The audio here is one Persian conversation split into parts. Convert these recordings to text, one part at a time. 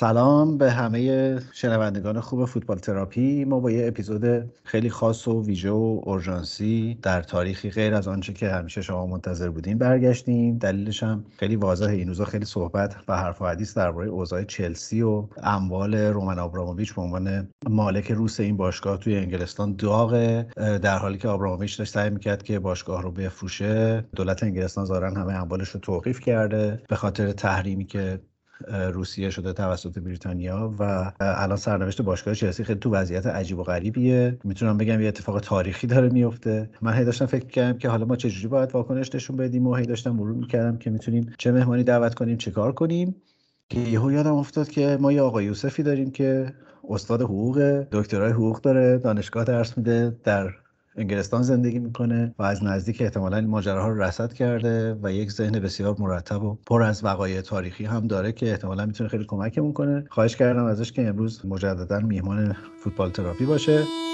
سلام به همه شنوندگان خوب فوتبال تراپی. ما با یه اپیزود خیلی خاص و ویژه و اورژانسی در تاریخی غیر از آنچه که همیشه شما منتظر بودین برگشتیم. دلیلش هم خیلی واضحه. این روزا خیلی صحبت و حرف و حدیث درباره اوضاع چلسی و اموال رومن آبراموویچ به عنوان مالک روس این باشگاه توی انگلستان داغه. در حالی که آبراموویچ داشت سعی می‌کرد که باشگاه رو بفروشه دولت انگلستان ظاهرا همه اموالش رو توقیف کرده. به خاطر تحریمی که روسیه شده توسط بریتانیا و الان سرنوشت باشگاه چلسی خیلی تو وضعیت عجیب و غریبیه. می‌تونم بگم یه اتفاق تاریخی داره میفته من هی داشتم فکر کردم که حالا ما چجوری باید واکنش نشون بدیم و هی داشتم مرور می‌کردم که می‌تونیم چه مهمانی دعوت کنیم چه کار کنیم. که یهو یادم افتاد که ما یه آقای یوسفی داریم که استاد حقوق دکترای حقوق داره دانشگاه درس میده در انگلستان زندگی می‌کنه و از نزدیک احتمالا این ماجراها رو رصد کرده و یک ذهن بسیار مرتب و پر از وقایع تاریخی هم داره که احتمالا می‌تونه خیلی کمکمون کنه. خواهش کردم ازش که امروز مجددا میهمان فوتبال تراپی باشه.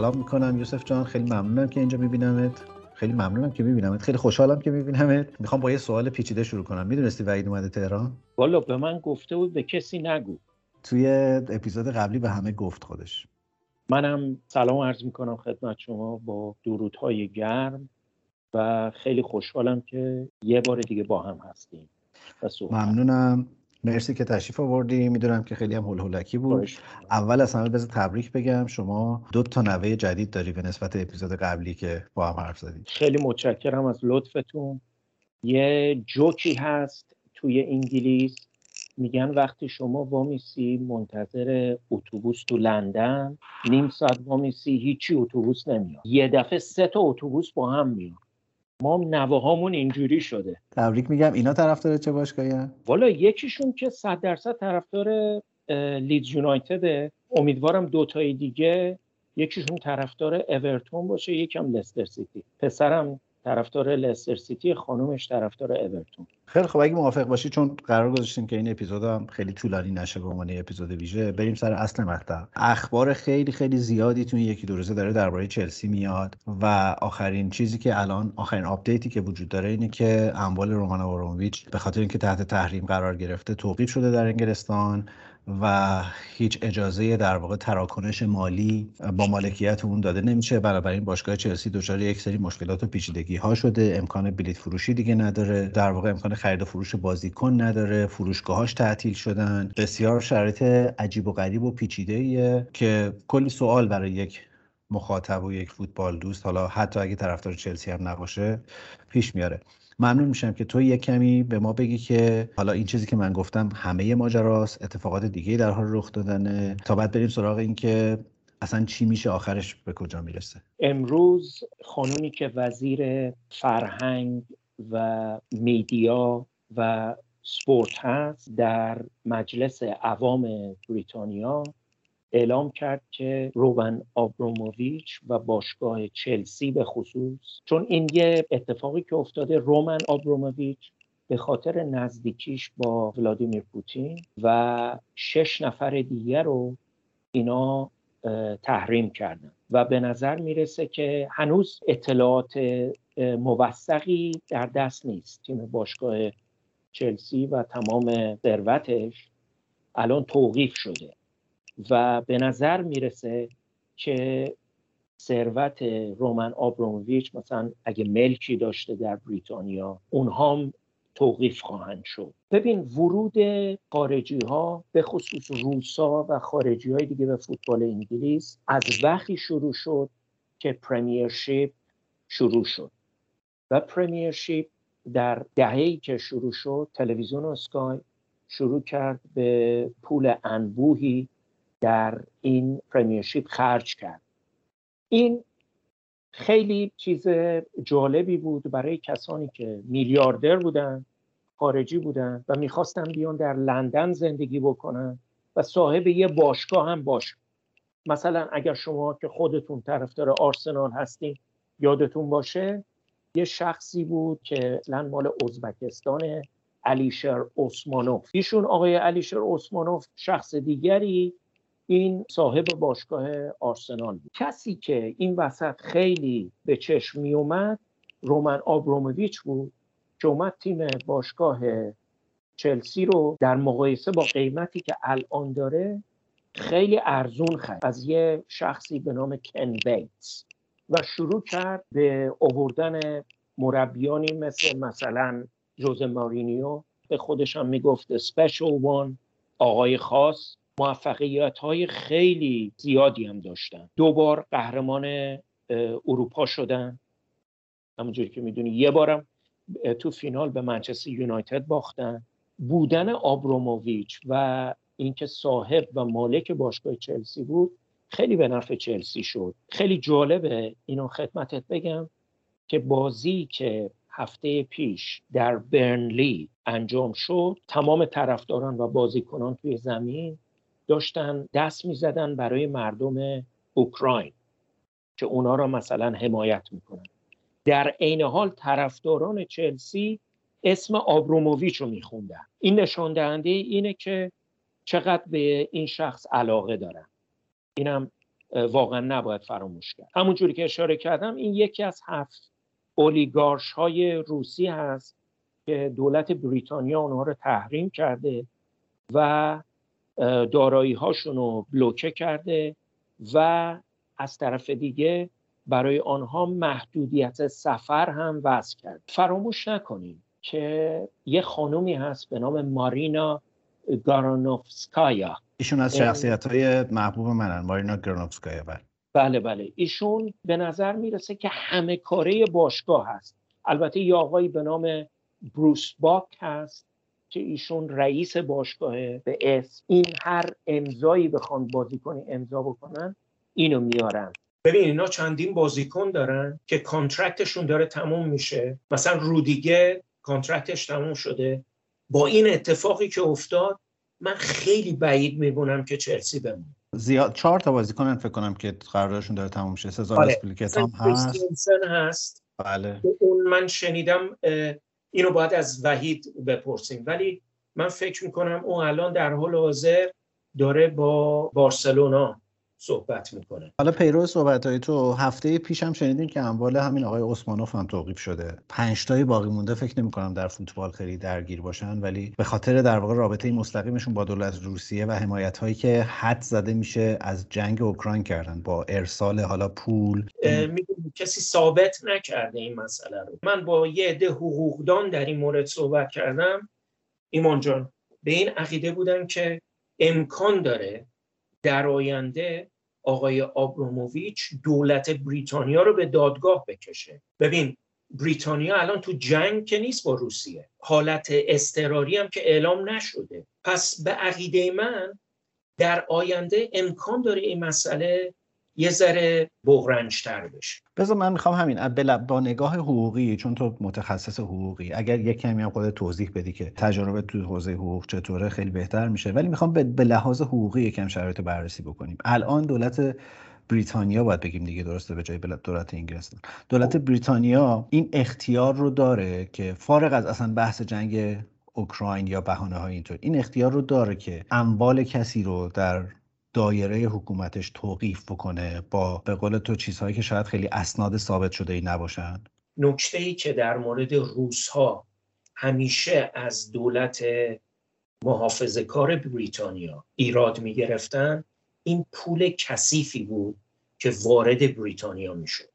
سلام می‌کنم یوسف جان. خیلی ممنونم که اینجا میبینمت. خیلی ممنونم که میبینمت. خیلی خوشحالم که میبینمت. می‌خوام با یه سوال پیچیده شروع کنم. می‌دونستی وعید اومده تهران؟ والا به من گفته بود به کسی نگو. توی اپیزود قبلی به همه گفت خودش. منم سلام عرض می‌کنم خدمت شما با درودهای گرم و خیلی خوشحالم که یه بار دیگه با هم هستیم ممنونم. مرسی که تشریف آوردی. می‌دونم که خیلی هم هول بود. اول از همه بذار تبریک بگم. شما دو تا نوه جدید داری به نسبت اپیزود قبلی که با هم حرف زدیم. خیلی متشکرم از لطفتون. یه جوکی هست توی انگلیس. میگن وقتی شما وامیسی منتظر اتوبوس تو لندن نیم ساعت وامیسی هیچی اتوبوس نمیاد. یه دفعه سه تا اتوبوس با هم میاد. ما نواهامون اینجوری شده. تبریک میگم. اینا طرفدار چه باشگاهی والا یکیشون که صد درصد طرفدار لیدز یونایتده امیدوارم دوتای دیگه یکیشون طرفدار اورتون باشه یکم لستر سیتی. پسرم طرفدار لستر سیتی خانومش طرفدار اورتون. خیلی خب اگه موافق باشی چون قرار گذاشتیم که این اپیزود هم خیلی طولانی نشه به عنوان اپیزود ویژه بریم سر اصل مطلب اخبار خیلی خیلی زیادی تو یکی دو روزه داره درباره چلسی میاد و آخرین چیزی که الان آخرین update ی که وجود داره اینه که اموال رومان آبراموویچ به خاطر اینکه تحت تحریم قرار گرفته توقیف شده در انگلستان و هیچ اجازه در واقع تراکنش مالی با مالکیت اون داده نمیشه. بنابراین باشگاه چلسی دچار یک سری مشکلات و پیچیدگی ها شده. امکان بلیت فروشی دیگه نداره. در واقع امکان خرید و فروش بازیکن نداره. فروشگاهاش تعطیل شدن. بسیار شرایط عجیب و غریب و پیچیده که کلی سوال برای یک مخاطب و یک فوتبال دوست حالا حتی اگه طرفدار چلسی هم نباشه پیش میاره. ممنون میشم که تو یک کمی به ما بگی که حالا این چیزی که من گفتم همه ماجراست اتفاقات دیگه در حال رخ دادنه. تا بعد بریم سراغ این که اصلا چی میشه آخرش به کجا می‌رسه؟ امروز خانومی که وزیر فرهنگ و میدیا و سپورت هست در مجلس عوام بریتانیا اعلام کرد که روبن آبروموویچ و باشگاه چلسی به خصوص چون این یه اتفاقی که افتاده رومن آبروموویچ به خاطر نزدیکیش با ولادیمیر پوتین و شش نفر دیگر رو اینا تحریم کردن. و به نظر می‌رسه که هنوز اطلاعات موثقی در دست نیست. تیم باشگاه چلسی و تمام ثروتش الان توقیف شده. و به نظر می‌رسه که ثروت رومن آبروموویچ مثلا اگه ملکی داشته در بریتانیا اونها هم توقیف خواهند شد. ببین ورود خارجی ها به خصوص روس‌ها و خارجی های دیگه به فوتبال انگلیس از وقتی شروع شد که Premiership شروع شد. و Premiership در دهه‌ای که شروع شد تلویزیون اسکای شروع کرد به پول انبوهی در این Premiership خرج کرد. این خیلی چیز جالبی بود برای کسانی که میلیاردر بودن خارجی بودن و می‌خواستن بیان در لندن زندگی بکنن و صاحب یه باشگاه هم باش مثلا اگر شما که خودتون طرفدار آرسنال هستین یادتون باشه یه شخصی بود که مثلا مال ازبکستان علیشر اسمانوف ایشون آقای علیشر اسمانوف شخص دیگری این صاحب باشگاه آرسنال بود. کسی که این وسط خیلی به چشم می اومد رومن آبرومویچ بود که اومد تیم باشگاه چلسی رو در مقایسه با قیمتی که الان داره خیلی ارزون خرید. از یه شخصی به نام کن بیتس و شروع کرد به آوردن مربیانی مثل مثلا جوز مارینیو به خودش هم می‌گفت سپیشل وان آقای خاص. موفقیت های خیلی زیادی هم داشتن. دوبار قهرمان اروپا شدن. همونجوری که می‌دونی یه بارم تو فینال به منچستر یونایتد باختن. بودن آبروموویچ و اینکه صاحب و مالک باشگاه چلسی بود خیلی به نفع چلسی شد. خیلی جالبه اینو خدمتت بگم که بازی که هفته پیش در برنلی انجام شد تمام طرفداران و بازیکنان توی زمین داشتن دست می‌زدن برای مردم اوکراین که اونا را مثلا حمایت می‌کنن. در عین حال طرفداران چلسی اسم آبروموویچ رو میخوندن. این نشان دهنده اینه که چقدر به این شخص علاقه دارن. اینم واقعا نباید فراموش کرد. همونجوری که اشاره کردم این یکی از هفت اولیگارش های روسی هست که دولت بریتانیا اونها رو تحریم کرده و دارایی هاشون رو بلوکه کرده و از طرف دیگه برای آنها محدودیت سفر هم وضع کرد. فراموش نکنیم که یه خانومی هست به نام مارینا گارانوفسکایا. ایشون از شخصیت های محبوب منن مارینا گارانوفسکایا بله. بله بله. ایشون به نظر می‌رسه که همه کاره باشگاه هست. البته یه آقایی به نام بروس باک هست. که ایشون رئیس باشگاه به اسم این هر امضایی بخوان بازیکن امضا بکنن اینو میارن. ببین اینا چندین بازیکن دارن که contract شون داره تموم میشه. مثلا رودیگر contract ش تموم شده. با این اتفاقی که افتاد من خیلی بعید می‌دونم که چلسی بمونه. زیاد چهار تا بازیکن فکر کنم که قراردادشون داره تموم میشه سزار آره. هم هست. هست. بله. اون من شنیدم اینو باید از وحید بپرسیم. ولی من فکر می‌کنم اون الان در حال حاضر داره با بارسلونا صحبت می‌کنه. حالا پیرو صحبت های تو هفته پیشم شنیدیم که اموال همین آقای عثمانوف هم توقیف شده. پنج تایی باقی مونده فکر نمی کنم در فوتبال خیلی درگیر باشن ولی به خاطر در واقع رابطه مستقیمشون با دولت روسیه و حمایت هایی که حد زده میشه از جنگ اوکراین کردن با ارسال حالا پول. می‌دونی کسی ثابت نکرده این مسئله رو. من با یه عده حقوقدان در این مورد صحبت کردم. ایمان جان به این عقیده بودن که امکان داره در آینده آقای آبروموویچ دولت بریتانیا رو به دادگاه بکشه. ببین بریتانیا الان تو جنگ که نیست با روسیه. حالت استراری هم که اعلام نشده. پس به عقیده من در آینده امکان داره این مسئله یه ذره بغرنجتر بشه. بذار من می‌خوام همین با نگاه حقوقی چون تو متخصص حقوقی اگر یک کمی هم خودت توضیح بدی که تجربه تو حوزه حقوق چطوره خیلی بهتر میشه. ولی می‌خوام به لحاظ حقوقی یکم شرایط بررسی بکنیم. الان دولت بریتانیا باید بگیم دیگه درسته به جای دولت انگلستان دولت بریتانیا این اختیار رو داره که فارغ از اصلا بحث جنگ اوکراین یا بهانه های اینطور این اختیار رو داره که اموال کسی رو در دایره حکومتش توقیف بکنه با به قول تو چیزهایی که شاید خیلی اسناد ثابت شده ای نباشن؟ نکته ای که در مورد روس ها همیشه از دولت محافظه کار بریتانیا ایراد می گرفتن این پول کثیفی بود که وارد بریتانیا می شد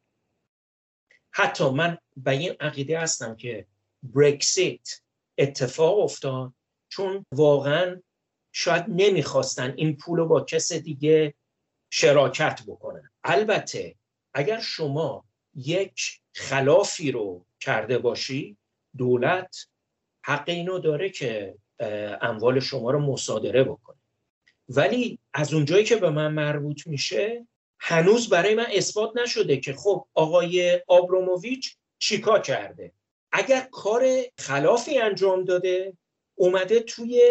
حتی من به این عقیده هستم که برکسیت اتفاق افتاد چون واقعا شاید نمی‌خواستن این پول رو با کس دیگه شراکت بکنن. البته اگر شما یک خلافی رو کرده باشی دولت حق اینو داره که اموال شما رو مصادره بکنه. ولی از اونجایی که به من مربوط میشه هنوز برای من اثبات نشده که خب آقای آبروموویچ چیکار کرده. اگر کار خلافی انجام داده اومده توی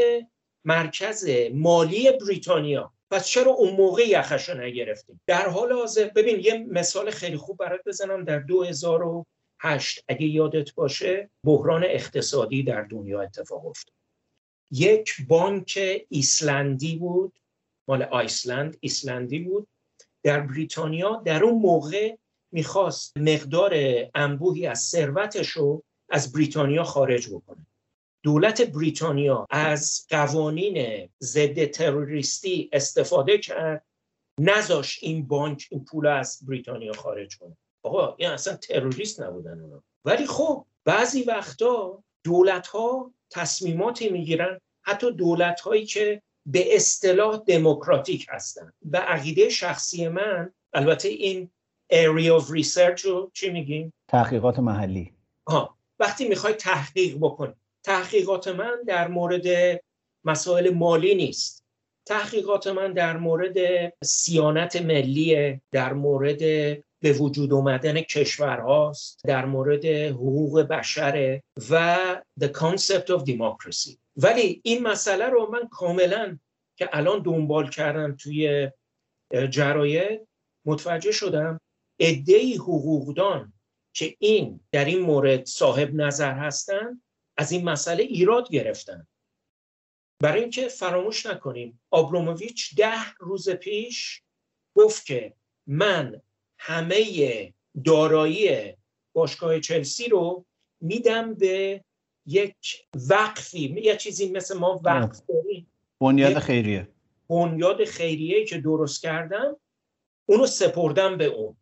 مرکز مالی بریتانیا. پس چرا اون موقع یخش رو نگرفتیم؟ در حال حاضر ببین یه مثال خیلی خوب برات بزنم. در 2008 اگه یادت باشه بحران اقتصادی در دنیا اتفاق افتاد. یک بانک ایسلندی بود مال آیسلند ایسلندی بود. در بریتانیا در اون موقع می‌خواست مقدار انبوهی از ثروتش رو از بریتانیا خارج بکنه. دولت بریتانیا از قوانین ضد تروریستی استفاده کرد نذاش این بانک این پول از بریتانیا خارج کنه. آقا این اصلا تروریست نبودن اونا. ولی خب بعضی وقتا دولت ها تصمیماتی می‌گیرن حتی دولت هایی که به اصطلاح دموکراتیک هستن. و عقیده شخصی من البته این area of research رو چی میگیم؟ تحقیقات محلی. ها وقتی می‌خوای تحقیق بکنی. تحقیقات من در مورد مسائل مالی نیست. تحقیقات من در مورد سیانت ملی در مورد به وجود اومدن کشورهاست در مورد حقوق بشر و the concept of democracy. ولی این مسئله رو من کاملا که الان دنبال کردم توی جراید متوجه شدم. عدهای حقوقدان که این در این مورد صاحب نظر هستند از این مسئله ایراد گرفتن. برای اینکه فراموش نکنیم آبروموویچ ده روز پیش گفت که من همه دارایی باشگاه چلسی رو میدم به یک وقفی یه چیزی مثل ما وقف داریم بنیاد خیریه. بنیاد خیریه که درست کردم اونو سپردم به اون.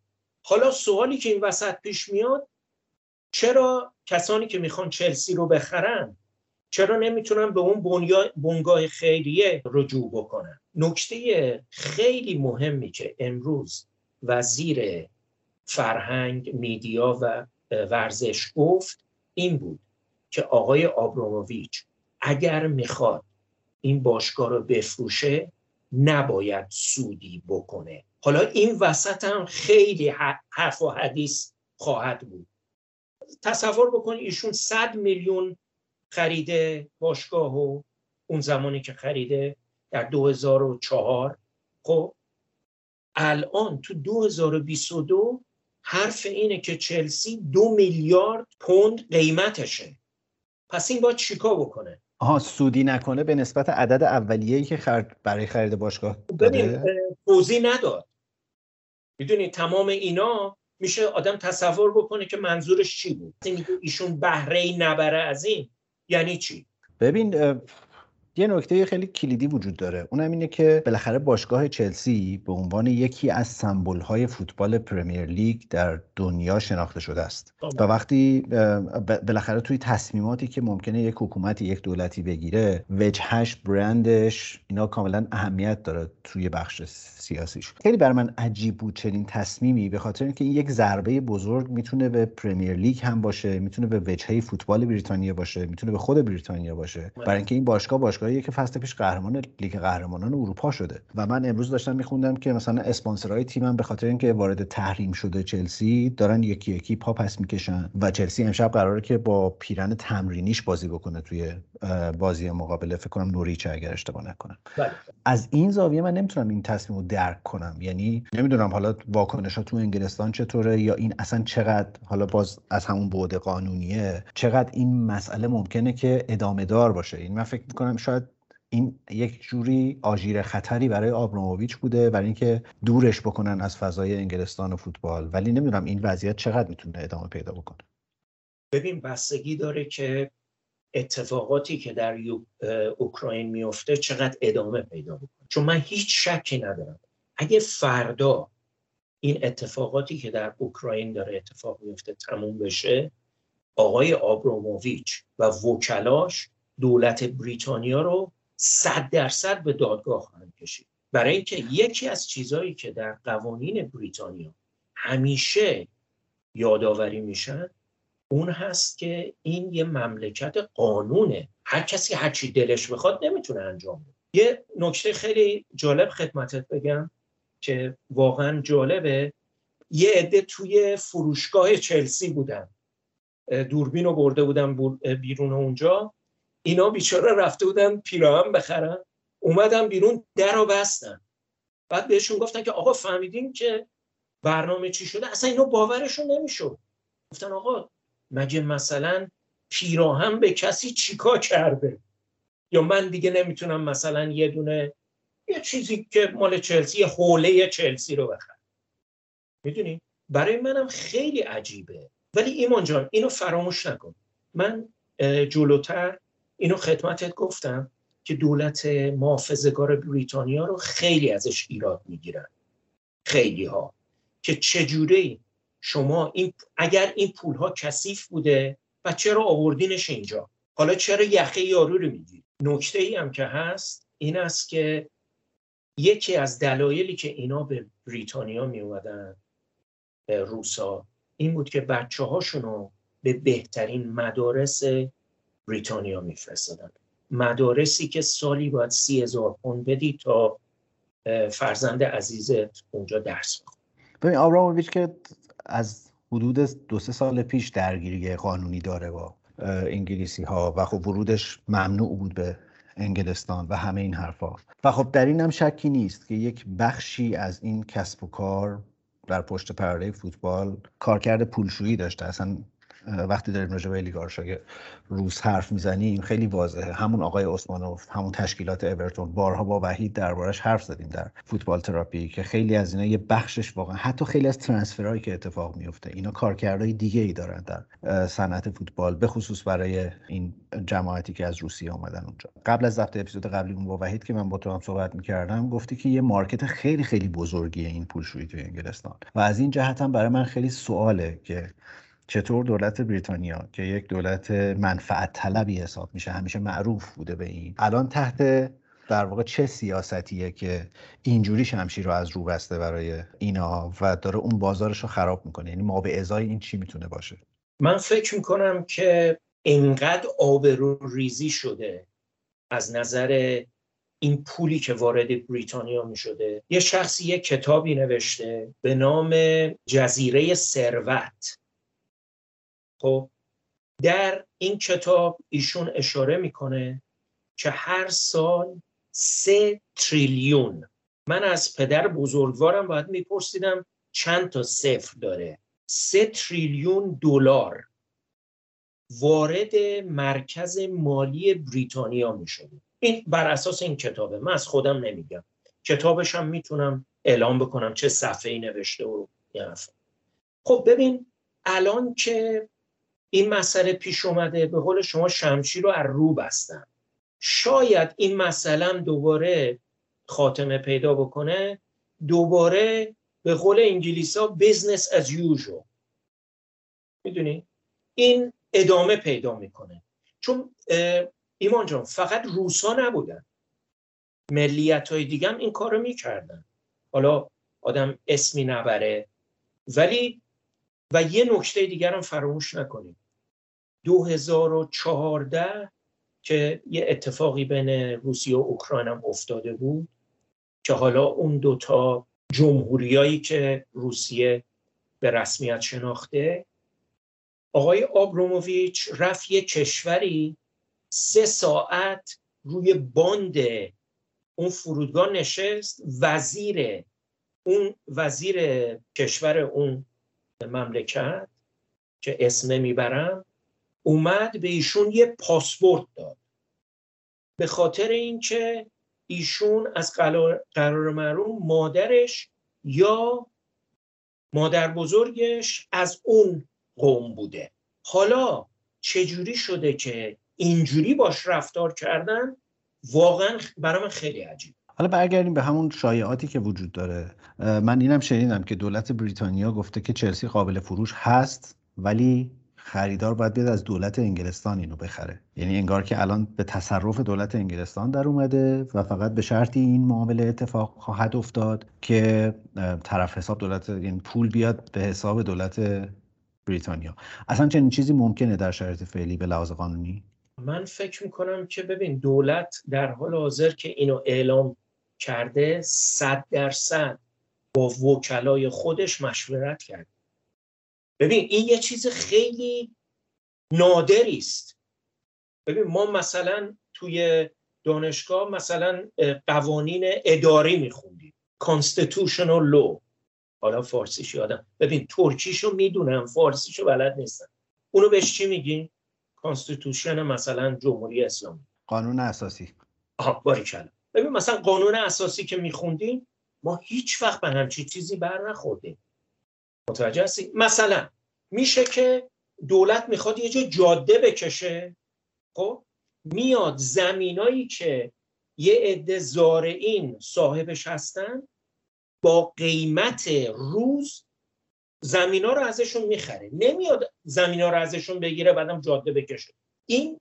حالا سوالی که این وسط پیش میاد چرا کسانی که می‌خوان چلسی رو بخرن چرا نمی‌تونن به اون بنگاه خیریه رجوع بکنن؟ نکته خیلی مهمی که امروز وزیر فرهنگ میدیا و ورزش گفت این بود که آقای آبروموویچ اگر می‌خواد این باشگاه رو بفروشه نباید سودی بکنه. حالا این وسط هم خیلی حرف و حدیث خواهد بود. تصور بکن ایشون صد میلیون خریده باشگاه و اون زمانی که خریده در 2004 خب الان تو 2022 حرف اینه که چلسی دو میلیارد پوند قیمتشه. پس این باید چیکار بکنه؟ آها سودی نکنه به نسبت عدد اولیه‌ای که خرد برای خرید باشگاه توضیح نداد. می‌دونی تمام اینا میشه آدم تصور بکنه که منظورش چی بود؟ میگه ایشون بهره نبره از این یعنی چی؟ ببین یه نکته خیلی کلیدی وجود داره. اونم اینه که بالاخره باشگاه چلسی به عنوان یکی از سمبل فوتبال پرمیر لیگ در دنیا شناخته شده است. و وقتی بالاخره توی تصمیماتی که ممکنه یک حکومتی یک دولتی بگیره وجهش برندش اینا کاملا اهمیت داره توی بخش سیاسیش. خیلی بر من عجیب بود چنین تصمیمی به خاطر اینکه این یک ضربه بزرگ می‌تونه به پرمیر لیگ هم باشه می‌تونه به وجهه فوتبال بریتانیا باشه می‌تونه به خود بریتانیا باشه. برای اینکه این باشگاه باشگاهی که فصل پیش قهرمان لیگ قهرمانان اروپا شده. و من امروز داشتم میخوندم که مثلا اسپانسرهای تیمم به خاطر اینکه وارد تحریم شده چلسی دارن یکی یکی پا پس می‌کشن. و چلسی امشب قراره که با پیرن تمرینیش بازی بکنه توی بازی مقابله. فکر کنم نوریچ اگر اشتباه نکنم. بله. از این زاویه من نمی‌تونم این تصمیم رو درک کنم. یعنی نمی‌دونم حالا واکنش ها تو انگلستان چطوره یا این اصلا چقدر حالا باز از همون بعد قانونیه چقدر این مسئله ممکنه که ادامه دار باشه. این من فکر می‌کنم شاید این یک جوری آژیر خطری برای آبراموویچ بوده برای اینکه دورش بکنن از فضای انگلستان و فوتبال. ولی نمی‌دونم این وضعیت چقدر می‌تونه ادامه پیدا بکنه. ببین بستگی داره که اتفاقاتی که در اوکراین میفته چقدر ادامه پیدا بکنه. چون من هیچ شکی ندارم. اگه فردا این اتفاقاتی که در اوکراین داره اتفاق میفته تموم بشه آقای آبروموویچ و وکلاش دولت بریتانیا رو صد درصد به دادگاه خواهند کشید. برای اینکه یکی از چیزهایی که در قوانین بریتانیا همیشه یادآوری میشن اون هست که این یه مملکت قانونه. هر کسی هر چی دلش بخواد نمی‌تونه انجام بده. یه نکته خیلی جالب خدمتت بگم که واقعا جالبه. یه عده توی فروشگاه چلسی بودن. دوربین رو برده بودن بیرون اونجا. اینا بیچاره رفته بودن پیراهن بخرن اومدن بیرون در رو بستن. بعد بهشون گفتن که آقا فهمیدین که برنامه چی شده؟ اصلا اینا باورشون نمی‌شد. گفتن آقا مگه مثلا پیراهن به کسی چیکار کرده؟ یا من دیگه نمی‌تونم مثلا یه دونه یه چیزی که مال چلسی یه حوله چلسی رو بخرم. می‌دونی؟ برای منم خیلی عجیبه. ولی ایمان جان اینو فراموش نکن. من جلوتر اینو خدمتت گفتم که دولت محافظگار بریتانیا رو خیلی ازش ایراد می‌گیرن. خیلی ها که چجوری شما این اگر این پول ها کثیف بوده و چرا آوردینش اینجا؟ حالا چرا یخه یارو رو میگی نکته ای هم که هست این است که یکی از دلایلی که اینا به بریتانیا می اومدن روسا این بود که بچه هاشونو به بهترین مدارس بریتانیا میفرستادن. مدارسی که سالی باید سی هزار پوند بدی تا فرزند عزیزت اونجا درس بخون ببین آبراموویچ که از حدود دو سه سال پیش درگیری قانونی داره با انگلیسی ها و خب ورودش ممنوع بود به انگلستان و همه این حرفا. و خب در این هم شکی نیست که یک بخشی از این کسب و کار در پشت پرده فوتبال کارکرد پولشویی داشته. اصلا وقتی داریم راجع به لیگارشای روس حرف می‌زنیم خیلی واضحه. همون آقای اسمانوف همون تشکیلات اورتون بارها با وحید دربارش حرف زدیم در فوتبال تراپی که خیلی از اینا یه بخشش واقعا حتی خیلی از ترانسفرهایی که اتفاق میفته اینا کارکردهای دیگه ای دارن در صنعت فوتبال به خصوص برای این جماعتی که از روسیه اومدن اونجا. قبل از ضبط اپیزود قبلی با وحید که من با تو هم صحبت می‌کردم گفتی که یه مارکت خیلی خیلی بزرگیه این پولشویی توی انگلستان. و از این جهت هم برای من خیلی سواله که چطور دولت بریتانیا که یک دولت منفعت طلبی حساب میشه همیشه معروف بوده به این. الان تحت در واقع چه سیاستیه که اینجوری شمشیر رو از رو بسته برای اینا و داره اون بازارش رو خراب می‌کنه؟ یعنی ما به ازای این چی می‌تونه باشه؟ من فکر می‌کنم که اینقدر آبرو ریزی شده از نظر این پولی که وارد بریتانیا می شده یه شخصی یه کتابی نوشته به نام جزیره ثروت. خب در این کتاب ایشون اشاره می‌کنه که هر سال سه تریلیون من از پدر بزرگوارم باید میپرسیدم چند تا صفر داره؟ سه تریلیون دلار وارد مرکز مالی بریتانیا می‌شده این بر اساس این کتابه. من از خودم نمیگم. کتابش هم می‌تونم اعلام بکنم چه صفحه ای نوشته و خب ببین الان که این مسئله پیش اومده به قول شما شمشیر رو از رو بستن. شاید این مسئله دوباره خاتمه پیدا بکنه دوباره به قول انگلیس ها business as usual. می‌دونی؟ این ادامه پیدا می‌کنه. چون ایمان جان فقط روسا نبودن. ملیت های دیگه هم این کارو می‌کردن. حالا آدم اسمی نبره. ولی و یه نکته دیگر هم فراموش نکنیم. 2014 که یه اتفاقی بین روسیه و اوکراین هم افتاده بود که حالا اون دوتا جمهوریایی که روسیه به رسمیت شناخته آقای آبروموویچ رفت یه کشوری سه ساعت روی باند اون فرودگاه نشست وزیر اون وزیر کشور اون مملکت که اسم نمی‌برم اومد به ایشون یه پاسپورت داد. به خاطر اینکه ایشون از قرار, قرار مادرش یا مادر بزرگش از اون قوم بوده. حالا چجوری شده که اینجوری باش رفتار کردن؟ واقعا برای من خیلی عجیب حالا برگردیم به همون شایعاتی که وجود داره. من اینم شنیدم که دولت بریتانیا گفته که چلسی قابل فروش هست ولی خریدار باید بیاد از دولت انگلستان اینو بخره. یعنی انگار که الان به تصرف دولت انگلستان در اومده و فقط به شرطی این معامله اتفاق خواهد افتاد که طرف حساب دولت این یعنی پول بیاد به حساب دولت بریتانیا. اصلا چنین چیزی ممکنه در شرایط فعلی به لحاظ قانونی؟ من فکر می‌کنم که ببین دولت در حال حاضر که اینو اعلام کرده صد درصد با وکلای خودش مشورت کرد ببین این یه چیز خیلی نادری است. ببین ما مثلا توی دانشگاه مثلا قوانین اداری میخوندیم. Constitutional law. حالا فارسیش یادم ببین ترکیشو می‌دونم فارسیشو بلد نیستم. اونو بهش چی میگین constitution مثلا جمهوری اسلامی. قانون اساسی. آها باریکلا ببین مثلا قانون اساسی که میخوندیم ما هیچ وقت به همچین چیزی بر نخوردیم متوجه هستی؟ مثلا میشه که دولت می‌خواد یه جا جاده بکشه خب؟ میاد زمینایی که یه عده زارعین صاحبش هستن با قیمت روز زمینا رو ازشون می‌خره. نمیاد زمینا رو ازشون بگیره بعدم جاده بکشه. این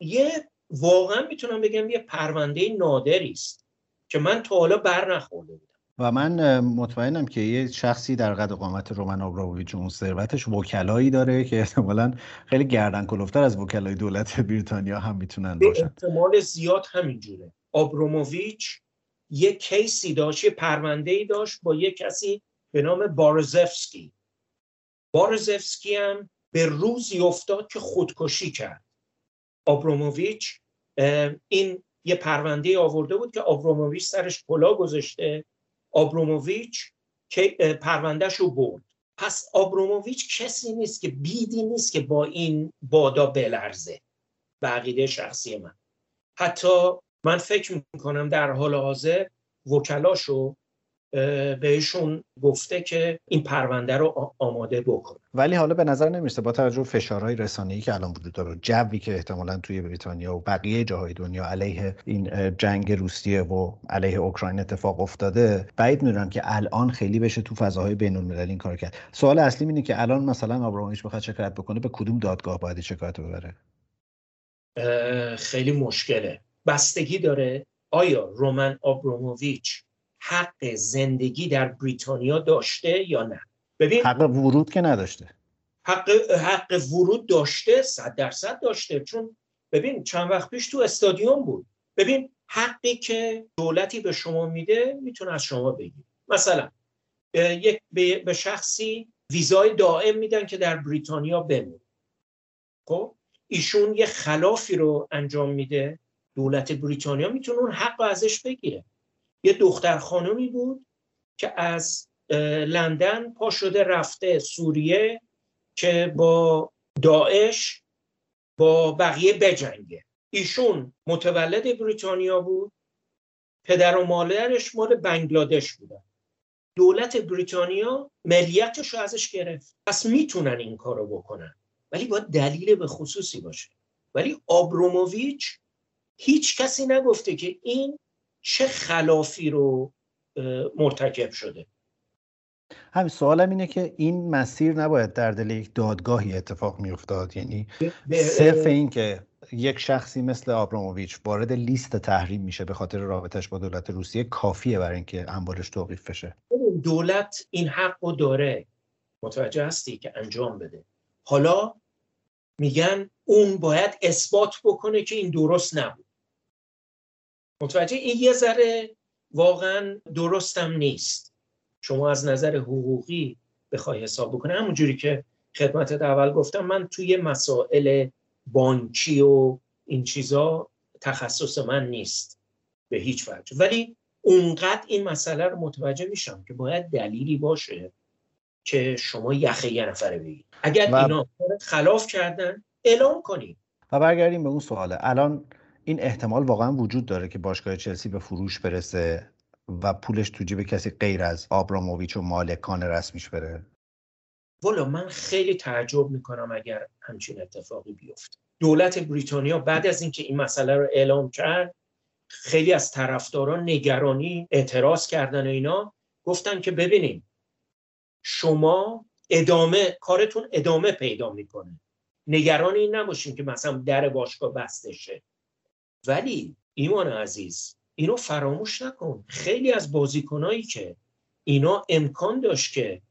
یه واقعا می‌تونم بگم یه پرونده نادری است که من تا حالا بر نخورده و من مطمئنم که یه شخصی در قد قامت رومن آبراویچ اون ثروتش وکلایی داره که احتمالا خیلی گردن کلفت‌تر از وکلای دولت بریتانیا هم می‌تونن باشن. احتمال زیاد همینجوره آبراموویچ یه case ی داشت یه پرونده ای داشت با یه کسی به نام برزوفسکی. برزوفسکی هم به روزی افتاد که خودکشی کرد. آبراموویچ این یه پرونده آورده بود که آبراموویچ سرش کلاه گذاشته آبراموویچ که پروندهش رو برد. پس آبروموویچ کسی نیست که بیدی نیست که با این بادا بلرزه. بقیده شخصی من. حتی من فکر می‌کنم در حال حاضر وکلاشو بهشون گفته که این پرونده رو آماده بکنه ولی حالا به نظر نمی‌رسه با توجه به فشارهای رسانه‌ای که الان وجود داره جوی که احتمالا توی بریتانیا و بقیه جاهای دنیا علیه این جنگ روسیه و علیه اوکراین اتفاق افتاده بعید می‌دونم که الان خیلی بشه تو فضاهای بین المللی این کار کرد. سوال اصلی اینه که الان مثلا آبرامویچ بخواد شکایت بکنه به کدوم دادگاه باید شکایت ببره؟ خیلی مشکله. بستگی داره آیا رومن آبروموویچ حق زندگی در بریتانیا داشته یا نه؟ ببین حق ورود که نداشته. حق, حق ورود داشته صد درصد داشته. چون ببین چند وقت پیش تو استادیوم بود. ببین حقی که دولتی به شما میده می‌تونه از شما بگیر مثلا یک به شخصی ویزای دائم میدن که در بریتانیا بمونه. خب؟ ایشون یه خلافی رو انجام میده. دولت بریتانیا می‌تونه اون حق رو ازش بگیره. یه دختر خانمی بود که از لندن پا شده رفته سوریه که با داعش با بقیه بجنگه. ایشون متولد بریتانیا بود پدر و مادرش مال بنگلادش بودن. دولت بریتانیا ملیتش رو ازش گرفت. پس می‌تونن این کارو بکنن. ولی باید دلیل به خصوصی باشه. ولی آبروموویچ هیچ کسی نگفته که این چه خلافی رو مرتکب شده؟ همین سوالم اینه که این مسیر نباید در دل یک دادگاهی اتفاق میافتاد. یعنی صرف این که یک شخصی مثل آبراموویچ وارد لیست تحریم میشه به خاطر رابطش با دولت روسیه کافیه برای اینکه اموالش توقیف بشه. دولت این حق رو داره. متوجه هستی که انجام بده. حالا میگن اون باید اثبات بکنه که این درست نبود. متوجه این یه ذره واقعا درستم نیست. شما از نظر حقوقی بخوای حساب بکنه همونجوری که خدمت اول گفتم من توی مسائل بانکی و این چیزا تخصص من نیست به هیچ وجه. ولی اونقدر این مسئله رو متوجه میشم که باید دلیلی باشه که شما یخه یه نفره بگید اگر و... اینا خلاف کردن اعلام کنید و برگردیم به اون سواله الان این احتمال واقعا وجود داره که باشگاه چلسی به فروش برسه و پولش تو جیب کسی غیر از آبراموویچ و مالکان رسمیش بره. والا من خیلی تعجب می‌کنم اگر همچین اتفاقی بیفته. دولت بریتانیا بعد از اینکه این مسئله رو اعلام کرد خیلی از طرفداران نگرانی اعتراض کردن و اینا گفتن که ببینیم شما ادامه کارتون ادامه پیدا می‌کنه. نگران این نباشین که مثلا در باشگاه بسته شه. ولی ایمان عزیز اینو فراموش نکن. خیلی از بازیکنایی که اینا امکان داشت که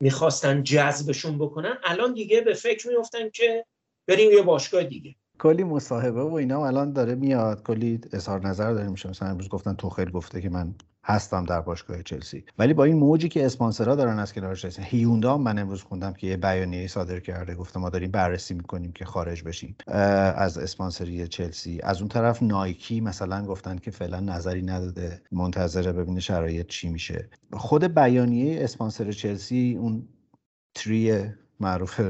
می‌خواستن جذبشون بکنن الان دیگه به فکر میفتن که بریم یه باشگاه دیگه. کلی مصاحبه و اینا الان داره میاد. کلی اظهار نظر داره میشه. مثلا امروز گفتن توخیل گفته که من هستم در باشگاه چلسی. ولی با این موجی که اسپانسرها دارن از کنار چلسی هیوندا من امروز خوندم که یه بیانیه صادر کرده. گفته ما داریم بررسی می‌کنیم که خارج بشیم. از اسپانسری چلسی. از اون طرف نایکی مثلا گفتن که فعلا نظری نداده. منتظره ببینه شرایط چی میشه. خود بیانیه اسپانسر چلسی اون تری معروف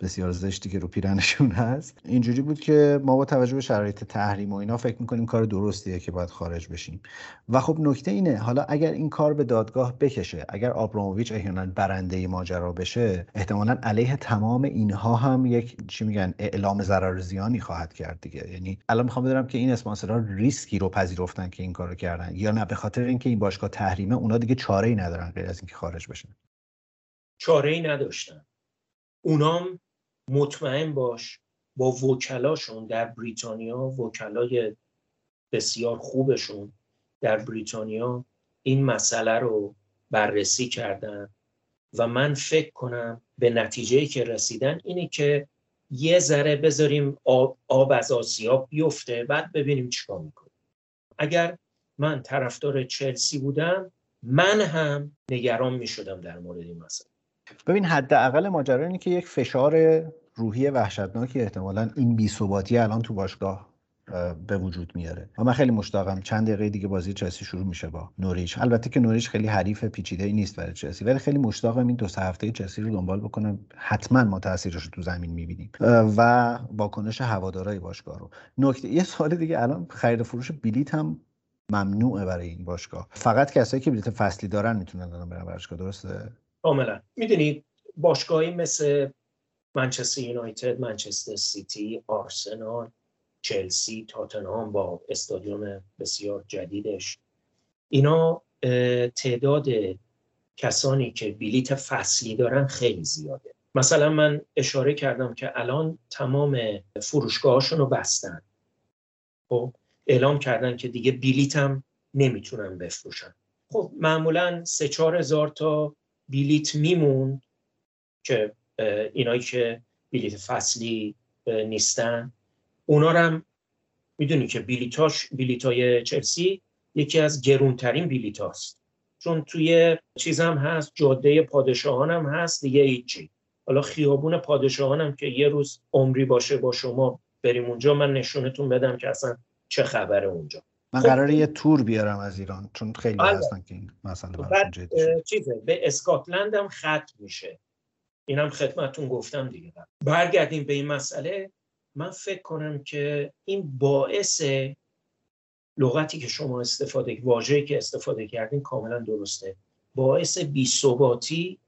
بسیار زشتی که رو پیرنشون هست. اینجوری بود که ما با توجه به شرایط تحریم و اینا فکر می‌کنیم کار درستیه که باید خارج بشیم. و خب نکته اینه حالا اگر این کار به دادگاه بکشه اگر آبراموویچ احیانا برنده ماجرا بشه احتمالا علیه تمام اینها هم یک چی میگن اعلام ضرر زیانی خواهد کرد دیگه. یعنی الان می‌خوام بدونم که این اسپانسرها ریسکی رو پذیرفتن که این کارو کردن یا نه به خاطر اینکه این باشگاه تحریمه اونا دیگه چاره ای ندارن غیر از اینکه خارج بشن. چاره ای نداشتن. اونام مطمئن باش با وکلاشون در بریتانیا وکلای بسیار خوبشون در بریتانیا این مسئله رو بررسی کردن و من فکر کنم به نتیجه که رسیدن اینه که یه ذره بذاریم آب, آب از آسیاب بیفته بعد ببینیم چیکار می‌کنیم. اگر من طرفدار چلسی بودم من هم نگران می‌شدم در مورد این مسئله. ببین حداقل ماجرا اینه که یک فشار روحی وحشتناکی احتمالا این بیثباتی الان تو باشگاه به وجود میاره. و من خیلی مشتاقم چند دقیقه دیگه بازی چلسی شروع میشه با نوریچ. البته که نوریچ خیلی حریف پیچیده ای نیست برای چلسی ولی خیلی مشتاقم این دو سه هفته چلسی رو دنبال بکنم حتما ما تاثیرش رو تو زمین می‌بینیم. و واکنش هوادارای باشگاه رو. نکته یه سوال دیگه الان خرید فروش بلیت هم ممنوعه برای این باشگاه. فقط کسایی که بلیت فصلی دارن می‌تونن الان برن باشگاه درسته؟ کاملا. می‌دونید باشگاهی مثل منچستر یونایتد منچستر سیتی آرسنال چلسی تاتنهام با استادیوم بسیار جدیدش. اینا تعداد کسانی که بلیت فصلی دارن خیلی زیاده. مثلا من اشاره کردم که الان تمام فروشگاهاشون رو بستن. خب اعلام کردن که دیگه بلیت هم نمی‌تونن بفروشن. خب معمولا سه چهار هزار تا بلیت میمون که اینایی که بلیت فصلی نیستن اونا هم می‌دونی که بلیتاش بلیتای چلسی یکی از گرونترین بلیت هاست چون توی چیز هم هست جاده پادشاهان هم هست دیگه هیچی حالا خیابون پادشاهان هم که یه روز عمری باشه با شما بریم اونجا من نشونتون بدم که اصلا چه خبره اونجا. من خب قراره یه تور بیارم از ایران چون خیلی بله. هستن که این مسئله چیزه به اسکاتلند هم خط میشه. اینم خدمتون گفتم دیگه. برگردیم به این مسئله. من فکر کنم که این باعث لغتی که شما استفاده واژه‌ای که استفاده کردین کاملا درسته. باعث بیثباتی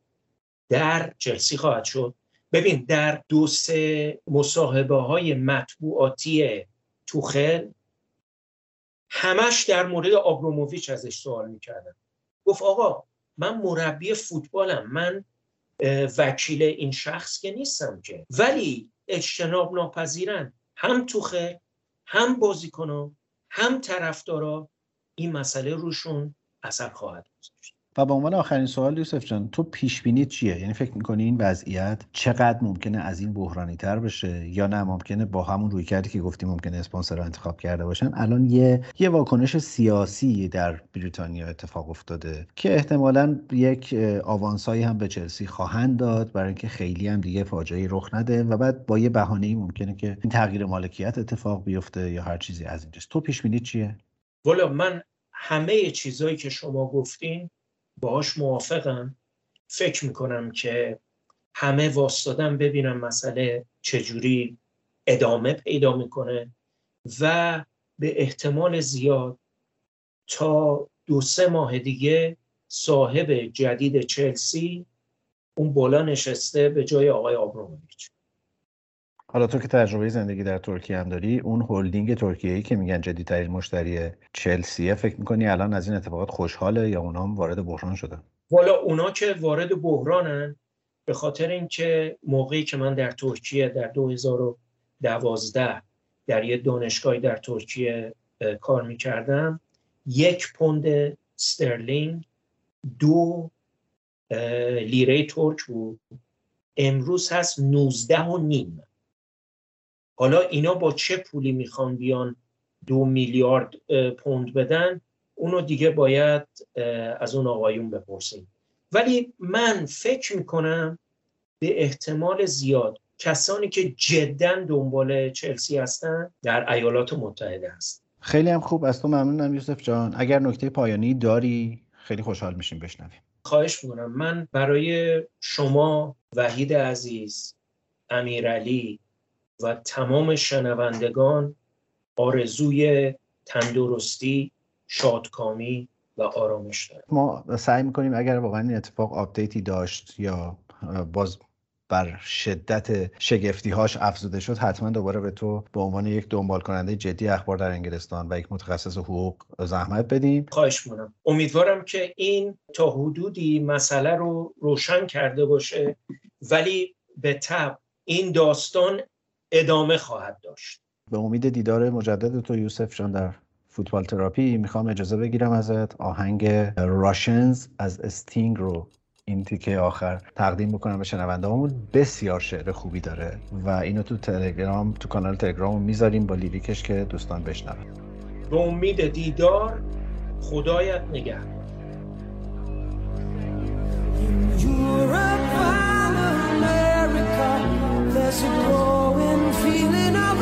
در چلسی خواهد شد. ببین در دو سه مصاحبه های مطبوعاتی توخل همش در مورد آبروموویچ ازش سوال می‌کردن. گفت آقا من مربی فوتبالم. من وکیل این شخص که نیستم که. ولی اجتناب ناپذیرن. هم توخه هم بازیکنان هم طرفدارا. این مسئله روشون اثر خواهد گذاشت. و به عنوان آخرین سوال یوسف جان تو پیش بینی چیه؟ یعنی فکر می‌کنی این وضعیت چقدر ممکنه از این بحرانی تر بشه یا نه؟ ممکنه با همون روی کردی که گفتیم ممکنه اسپانسر رو انتخاب کرده باشن. الان یه یه واکنش سیاسی در بریتانیا اتفاق افتاده که احتمالا یک آوانسایی هم به چلسی خواهند داد برای اینکه خیلی هم دیگه فاجعه رخ نده و بعد با یه ای ممکنه که این تغییر مالکیت اتفاق بیفته یا هر چیزی از اینجاست. تو پیش بینی چیه؟ والا من همه چیزایی که شما گفتین باهاش موافقم. فکر می‌کنم که همه واستادن ببینم مسئله چجوری ادامه پیدا می‌کنه و به احتمال زیاد تا دو سه ماه دیگه صاحب جدید چلسی اون بالا نشسته به جای آقای آبراموویچ حالا تو که تجربه زندگی در ترکیه هم داری اون هلدینگ ترکیه ای که میگن جدیدترین مشتری چلسیه فکر می‌کنی الان از این اتفاقات خوشحاله یا اونا هم وارد بحران شدن؟ والا اونا که وارد بحرانن به خاطر اینکه موقعی که من در ترکیه در 2012 در یه دانشگاهی در ترکیه کار می‌کردم یک پوند سترلینگ دو لیره ترک بود. امروز هست 19 و نیم. حالا اینا با چه پولی می‌خوان بیان دو میلیارد پوند بدن؟ اونو دیگه باید از اون آقایون بپرسیم. ولی من فکر می‌کنم به احتمال زیاد کسانی که جدا دنبال چلسی هستن در ایالات متحده هست. خیلی هم خوب از تو ممنونم یوسف جان. اگر نکته پایانی داری خیلی خوشحال میشیم بشنویم. خواهش می‌کنم. من برای شما وحید عزیز امیرعلی و تمام شنوندگان آرزوی تندرستی شادکامی و آرامش دارم ما سعی می‌کنیم اگر واقعا این اتفاق آپدیتی داشت یا باز بر شدت شگفتی هاش افزوده شد حتما دوباره به تو به عنوان یک دنبال کننده جدی اخبار در انگلستان و یک متخصص حقوق زحمت بدیم. خواهش می‌کنم. امیدوارم که این تا حدودی مسئله رو روشن کرده باشه ولی به تب این داستان ادامه خواهد داشت. به امید دیدار مجدد تو یوسف جان در فوتبال تراپی می‌خوام اجازه بگیرم ازت آهنگ Russians از استینگ رو این تیکه آخر تقدیم بکنم به شنونده‌هامون بسیار شعر خوبی داره و اینو تو تلگرام تو کانال تلگرام می‌ذاریم با lyric ش که دوستان بشنون. به امید دیدار خدایت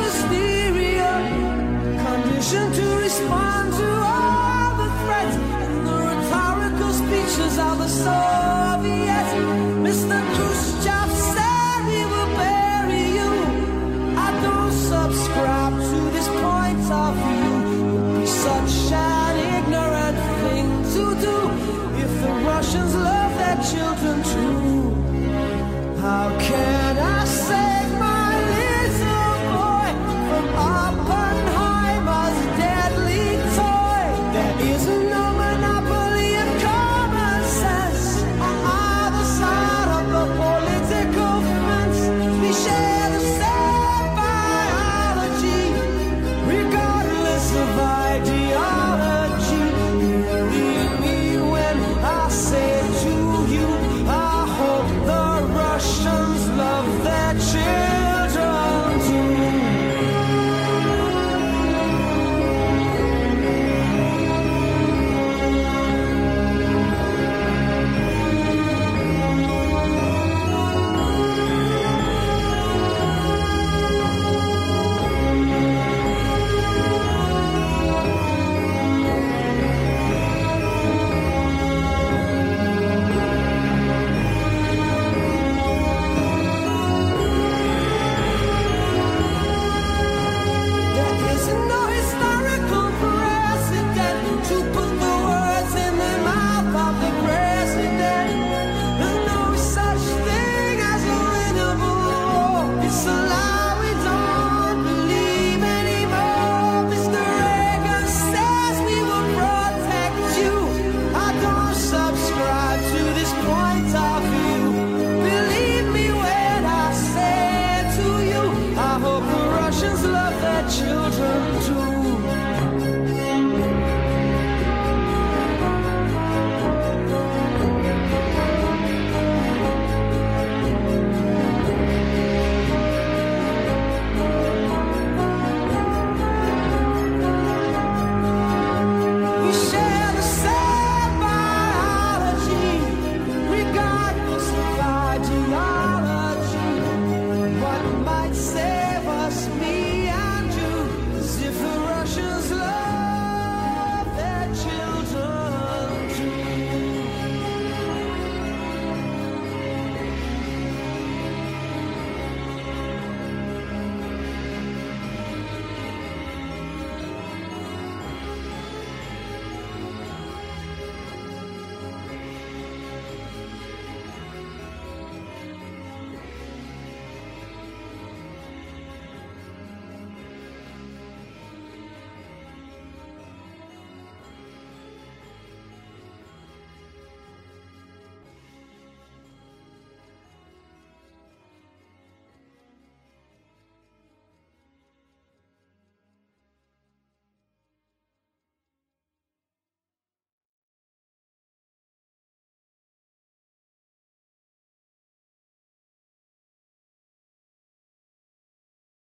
hysteria, conditioned to respond to all the threats and the rhetorical speeches of the Soviets. Mr. Khrushchev.